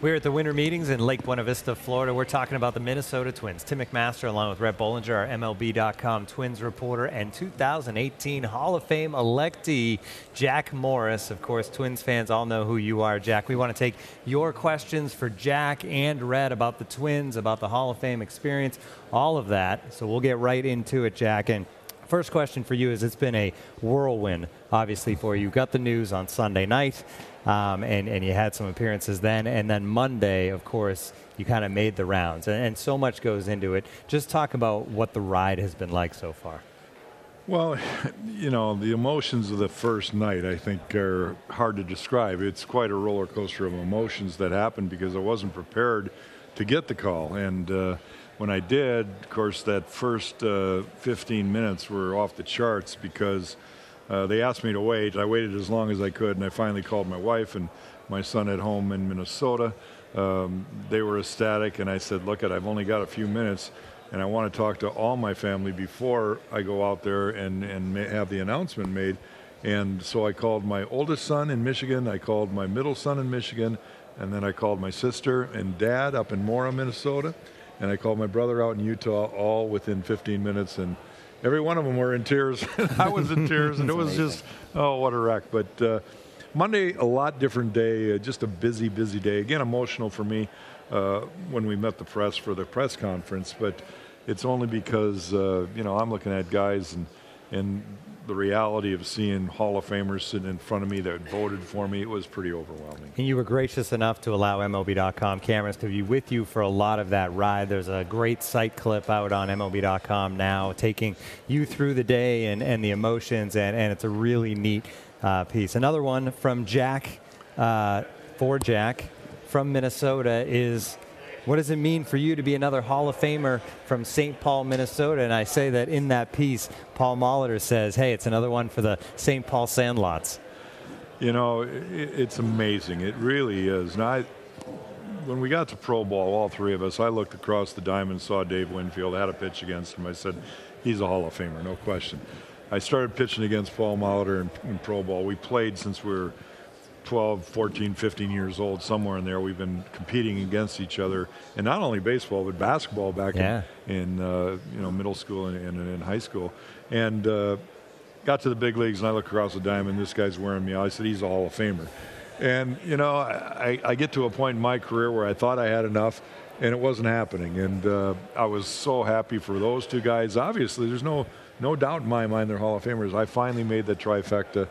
We're at the winter meetings in Lake Buena Vista, Florida. We're talking about the Minnesota Twins. Tim McMaster, along with Rhett Bollinger, our MLB.com Twins reporter, and 2018 Hall of Fame electee, Jack Morris. Of course, Twins fans all know who you are, Jack. We want to take your questions for Jack and Rhett about the Twins, about the Hall of Fame experience, all of that. So we'll get right into it, Jack. And First question for you is it's been a whirlwind, obviously, for you. got the news on Sunday night, um, and, and you had some appearances then. And then Monday, of course, you kind of made the rounds. And, and so much goes into it. Just talk about what the ride has been like so far. Well, you know, the emotions of the first night, I think, are hard to describe. It's quite a roller coaster of emotions that happened because I wasn't prepared to get the call. And, uh, when I did, of course, that first uh, 15 minutes were off the charts because uh, they asked me to wait. I waited as long as I could, and I finally called my wife and my son at home in Minnesota. Um, they were ecstatic, and I said, Look, I've only got a few minutes, and I want to talk to all my family before I go out there and, and have the announcement made. And so I called my oldest son in Michigan, I called my middle son in Michigan, and then I called my sister and dad up in Mora, Minnesota and I called my brother out in Utah, all within 15 minutes, and every one of them were in tears. I was in tears, and it was just, oh, what a wreck. But uh, Monday, a lot different day, uh, just a busy, busy day. Again, emotional for me uh, when we met the press for the press conference, but it's only because, uh, you know, I'm looking at guys and, and the reality of seeing Hall of Famers sitting in front of me that voted for me, it was pretty overwhelming. And you were gracious enough to allow MLB.com cameras to be with you for a lot of that ride. There's a great site clip out on MLB.com now taking you through the day and, and the emotions, and, and it's a really neat uh, piece. Another one from Jack, uh, for Jack, from Minnesota is what does it mean for you to be another Hall of Famer from St. Paul, Minnesota? And I say that in that piece, Paul Molitor says, hey, it's another one for the St. Paul Sandlots. You know, it's amazing. It really is. Now, I, when we got to Pro Ball, all three of us, I looked across the diamond, saw Dave Winfield, had a pitch against him. I said, he's a Hall of Famer, no question. I started pitching against Paul Molitor in, in Pro Ball. We played since we were 12, 14, 15 years old, somewhere in there. We've been competing against each other, and not only baseball but basketball back yeah. in, in uh, you know middle school and, and, and high school, and uh, got to the big leagues. And I look across the diamond, this guy's wearing me. I said he's a Hall of Famer, and you know I, I get to a point in my career where I thought I had enough. And it wasn't happening, and uh, I was so happy for those two guys. Obviously, there's no no doubt in my mind they're Hall of Famers. I finally made the trifecta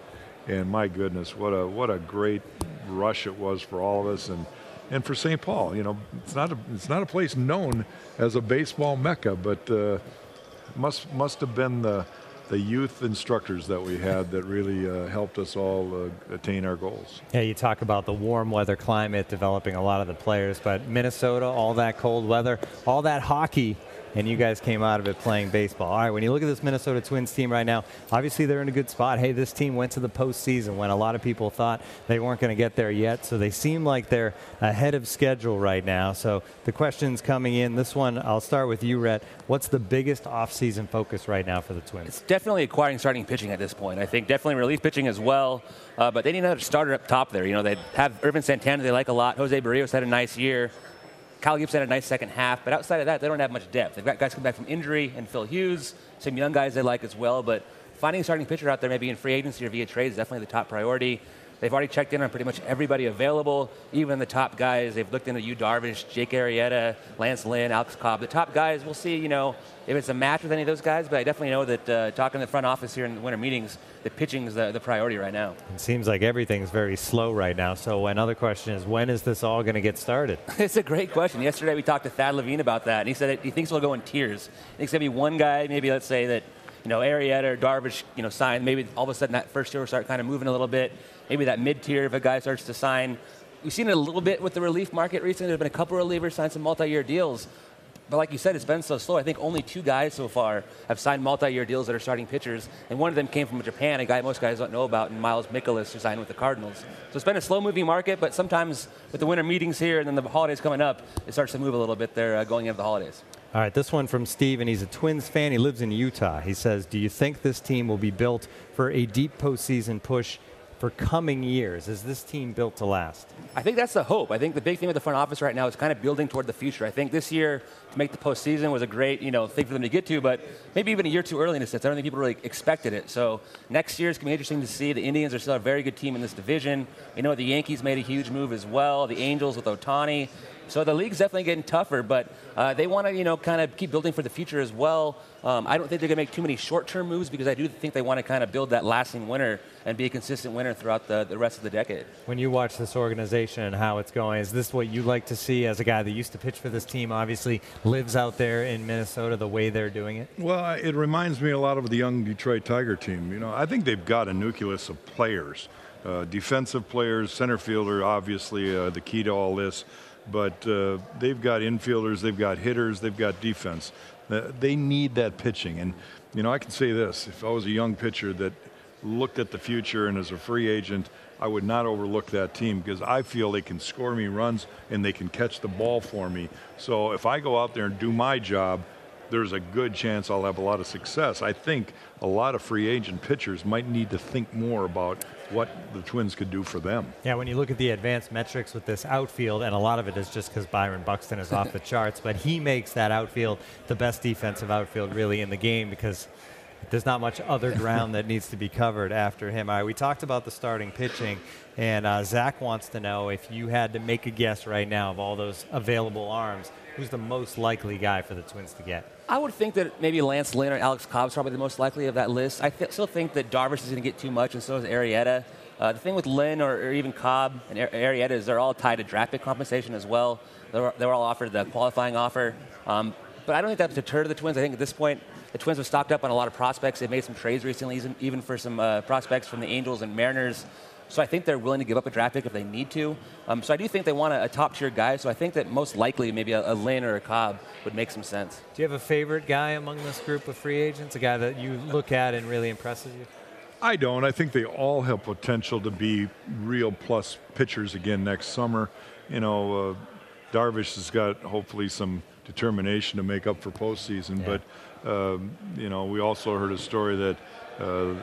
and my goodness, what a what a great rush it was for all of us, and and for St. Paul. You know, it's not a it's not a place known as a baseball mecca, but uh, must must have been the the youth instructors that we had that really uh, helped us all uh, attain our goals. Yeah, you talk about the warm weather climate developing a lot of the players, but Minnesota, all that cold weather, all that hockey and you guys came out of it playing baseball. All right, when you look at this Minnesota Twins team right now, obviously they're in a good spot. Hey, this team went to the postseason when a lot of people thought they weren't going to get there yet, so they seem like they're ahead of schedule right now. So the questions coming in. This one, I'll start with you, Rhett. What's the biggest offseason focus right now for the Twins? It's definitely acquiring starting pitching at this point. I think definitely relief pitching as well, uh, but they need another starter up top there. You know, they have Ervin Santana they like a lot. Jose Berrios had a nice year. Kyle Gibson had a nice second half, but outside of that, they don't have much depth. They've got guys coming back from injury and Phil Hughes, some young guys they like as well, but finding a starting pitcher out there maybe in free agency or via trade is definitely the top priority. They've already checked in on pretty much everybody available, even the top guys. They've looked into Yu Darvish, Jake Arrieta, Lance Lynn, Alex Cobb. The top guys, we'll see, you know, if it's a match with any of those guys, but I definitely know that uh, talking to the front office here in the winter meetings, the pitching is the, the priority right now. It seems like everything's very slow right now. So another question is, when is this all going to get started? it's a great question. Yesterday we talked to Thad Levine about that, and he said he thinks it'll go in tiers. He thinks maybe one guy, maybe let's say that you know, Arrieta or Darvish, you know, sign, maybe all of a sudden that first tier will start kind of moving a little bit. Maybe that mid tier, if a guy starts to sign. We've seen it a little bit with the relief market recently. There's been a couple of relievers sign some multi-year deals. But like you said, it's been so slow. I think only two guys so far have signed multi-year deals that are starting pitchers, and one of them came from Japan, a guy most guys don't know about, and Miles Mikolas, who signed with the Cardinals. So it's been a slow-moving market, but sometimes with the winter meetings here and then the holidays coming up, it starts to move a little bit there uh, going into the holidays. All right, this one from Steve, and he's a Twins fan. He lives in Utah. He says, Do you think this team will be built for a deep postseason push for coming years? Is this team built to last? I think that's the hope. I think the big thing with the front office right now is kind of building toward the future. I think this year to make the postseason was a great, you know, thing for them to get to, but maybe even a year too early in a sense. I don't think people really expected it. So next year is going to be interesting to see. The Indians are still a very good team in this division. You know, the Yankees made a huge move as well. The Angels with Ohtani. So the league's definitely getting tougher, but uh, they want to, you know, kind of keep building for the future as well. Um, I don't think they're going to make too many short-term moves because I do think they want to kind of build that lasting winner and be a consistent winner throughout the, the rest of the decade. When you watch this organization and how it's going, is this what you like to see as a guy that used to pitch for this team? Obviously, lives out there in Minnesota the way they're doing it. Well, it reminds me a lot of the young Detroit Tiger team. You know, I think they've got a nucleus of players, uh, defensive players, center fielder, obviously uh, the key to all this but uh, they've got infielders, they've got hitters, they've got defense. Uh, they need that pitching. And, you know, I can say this if I was a young pitcher that looked at the future and as a free agent, I would not overlook that team because I feel they can score me runs and they can catch the ball for me. So if I go out there and do my job, there's a good chance I'll have a lot of success. I think a lot of free agent pitchers might need to think more about what the Twins could do for them. Yeah, when you look at the advanced metrics with this outfield, and a lot of it is just because Byron Buxton is off the charts, but he makes that outfield the best defensive outfield really in the game because there's not much other ground that needs to be covered after him. All right, we talked about the starting pitching, and uh, Zach wants to know if you had to make a guess right now of all those available arms, who's the most likely guy for the Twins to get? I would think that maybe Lance Lynn or Alex Cobb's probably the most likely of that list. I th- still think that Darvish is going to get too much, and so is Arrieta. Uh, the thing with Lynn or, or even Cobb and Arrieta is they're all tied to draft pick compensation as well. They were, they were all offered the qualifying offer. Um, but I don't think that deterred the Twins. I think at this point, the Twins have stocked up on a lot of prospects. They've made some trades recently, even for some uh, prospects from the Angels and Mariners. So I think they're willing to give up a draft pick if they need to. Um, so I do think they want a, a top tier guy. So I think that most likely maybe a, a Lynn or a Cobb would make some sense. Do you have a favorite guy among this group of free agents? A guy that you look at and really impresses you? I don't. I think they all have potential to be real plus pitchers again next summer. You know, uh, Darvish has got hopefully some determination to make up for postseason, yeah. but you know, we also heard a story that uh,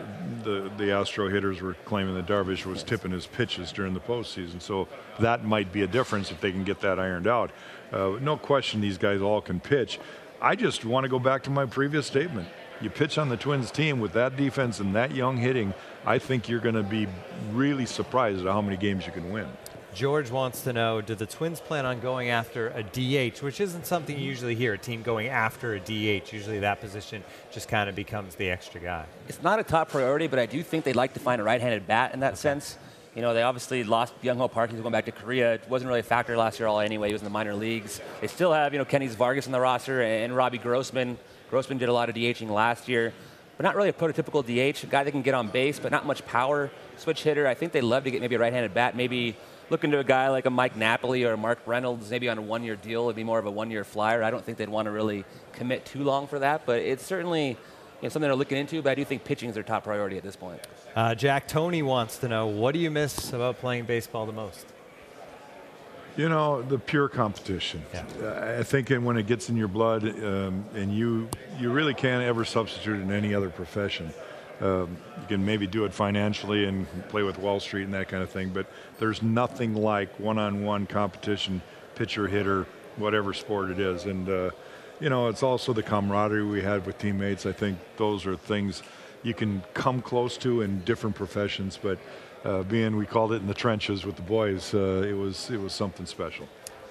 the the Astro hitters were claiming that Darvish was tipping his pitches during the postseason. So that might be a difference if they can get that ironed out. Uh, no question, these guys all can pitch. I just want to go back to my previous statement. You pitch on the Twins team with that defense and that young hitting. I think you're going to be really surprised at how many games you can win. George wants to know Do the Twins plan on going after a DH, which isn't something you usually hear, a team going after a DH? Usually that position just kind of becomes the extra guy. It's not a top priority, but I do think they'd like to find a right handed bat in that okay. sense. You know, they obviously lost Byung Ho Park. He's going back to Korea. It wasn't really a factor last year all anyway. He was in the minor leagues. They still have, you know, Kennys Vargas in the roster and Robbie Grossman. Grossman did a lot of DHing last year, but not really a prototypical DH, a guy that can get on base, but not much power. Switch hitter. I think they'd love to get maybe a right handed bat, maybe looking to a guy like a Mike Napoli or a Mark Reynolds, maybe on a one-year deal, it'd be more of a one-year flyer. I don't think they'd want to really commit too long for that, but it's certainly you know, something they're looking into. But I do think pitching is their top priority at this point. Uh, Jack Tony wants to know what do you miss about playing baseball the most? You know, the pure competition. Yeah. I think when it gets in your blood, um, and you you really can't ever substitute in any other profession. Um, you can maybe do it financially and play with Wall Street and that kind of thing, but there's nothing like one-on-one competition, pitcher, hitter, whatever sport it is. And uh, you know, it's also the camaraderie we had with teammates. I think those are things you can come close to in different professions, but uh, being we called it in the trenches with the boys, uh, it was it was something special.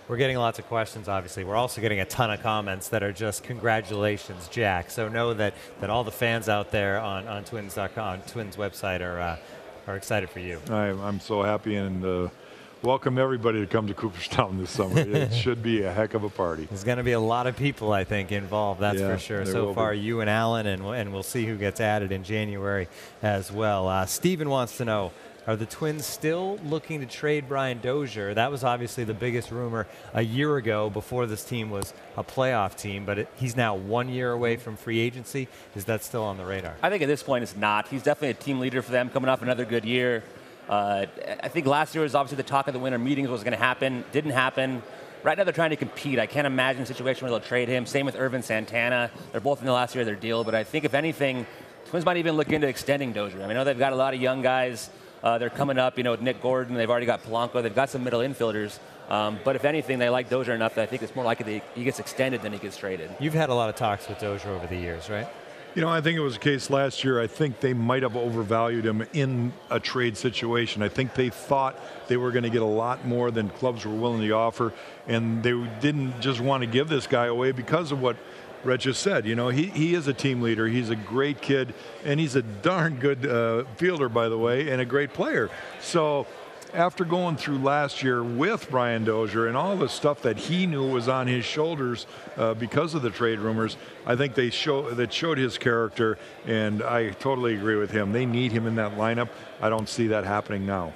We're getting lots of questions, obviously. We're also getting a ton of comments that are just congratulations, Jack. So know that, that all the fans out there on, on twins.com, Twins website are, uh, are excited for you. I, I'm so happy and uh, welcome everybody to come to Cooperstown this summer. it should be a heck of a party. There's going to be a lot of people, I think, involved. That's Yeah, for sure. So far, be. you and Alan, and, and we'll see who gets added in January as well. Uh, Steven wants to know Are the Twins still looking to trade Brian Dozier? That was obviously the biggest rumor a year ago before this team was a playoff team, but it, he's now one year away from free agency. Is that still on the radar? I think at this point it's not. He's definitely a team leader for them, coming off another good year. Uh, I think last year was obviously the talk of the winter meetings was going to happen. Didn't happen. Right now they're trying to compete. I can't imagine a situation where they'll trade him. Same with Ervin Santana. They're both in the last year of their deal, but I think if anything, Twins might even look into extending Dozier. I, mean, I know they've got a lot of young guys. Uh, they're coming up, you know, with Nick Gordon. They've already got Polanco. They've got some middle infielders. Um, but if anything, they like Dozier enough that I think it's more likely that he gets extended than he gets traded. You've had a lot of talks with Dozier over the years, right? You know, I think it was the case last year. I think they might have overvalued him in a trade situation. I think they thought they were going to get a lot more than clubs were willing to offer, and they didn't just want to give this guy away because of what Rhett just said. You know, he, he is a team leader. He's a great kid, and he's a darn good uh, fielder, by the way, and a great player. So after going through last year with Brian Dozier and all the stuff that he knew was on his shoulders uh, because of the trade rumors, I think they show that showed his character, and I totally agree with him. They need him in that lineup. I don't see that happening now.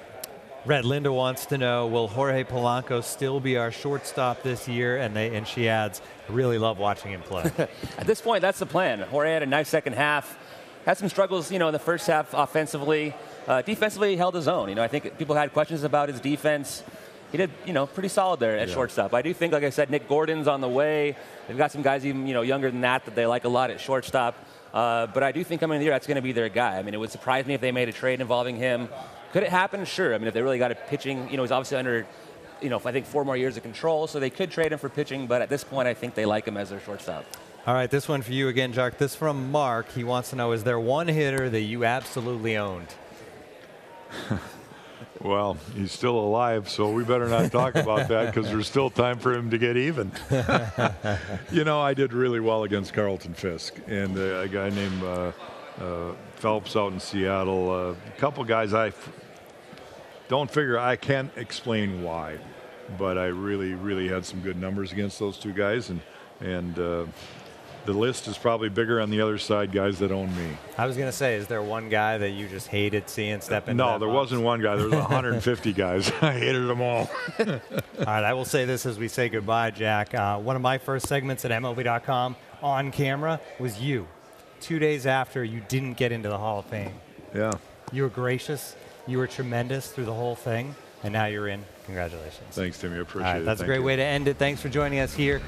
Rhett Linda wants to know, will Jorge Polanco still be our shortstop this year? And they and she adds, really love watching him play. At this point, that's the plan. Jorge had a nice second half. Had some struggles, you know, in the first half offensively. Uh, defensively, he held his own. You know, I think people had questions about his defense. He did, you know, pretty solid there at shortstop. I do think, like I said, Nick Gordon's on the way. They've got some guys even, you know, younger than that that they like a lot at shortstop. Uh, but I do think coming in the year, that's going to be their guy. I mean, it would surprise me if they made a trade involving him. Could it happen? Sure. I mean, if they really got a pitching, you know, he's obviously under, you know, I think four more years of control, so they could trade him for pitching. But at this point, I think they like him as their shortstop. All right, this one for you again, Jack. This from Mark. He wants to know, is there one hitter that you absolutely owned? Well, he's still alive, so we better not talk about that because there's still time for him to get even. you know, I did really well against Carlton Fisk and uh, a guy named uh, uh, Phelps out in Seattle. Uh, a couple guys I f- don't figure, I can't explain why, but I really, really had some good numbers against those two guys, and and uh, the list is probably bigger on the other side, guys that own me. I was going to say, is there one guy that you just hated seeing step into No, there box? wasn't one guy. There was 150 guys. I hated them all. All right, I will say this as we say goodbye, Jack. Uh, one of my first segments at MLB.com on camera was you. Two days after you didn't get into the Hall of Fame. Yeah. You were gracious. You were tremendous through the whole thing, and now you're in. Congratulations. Thanks, Timmy. I appreciate right, it. that's a great you. way to end it. Thanks for joining us here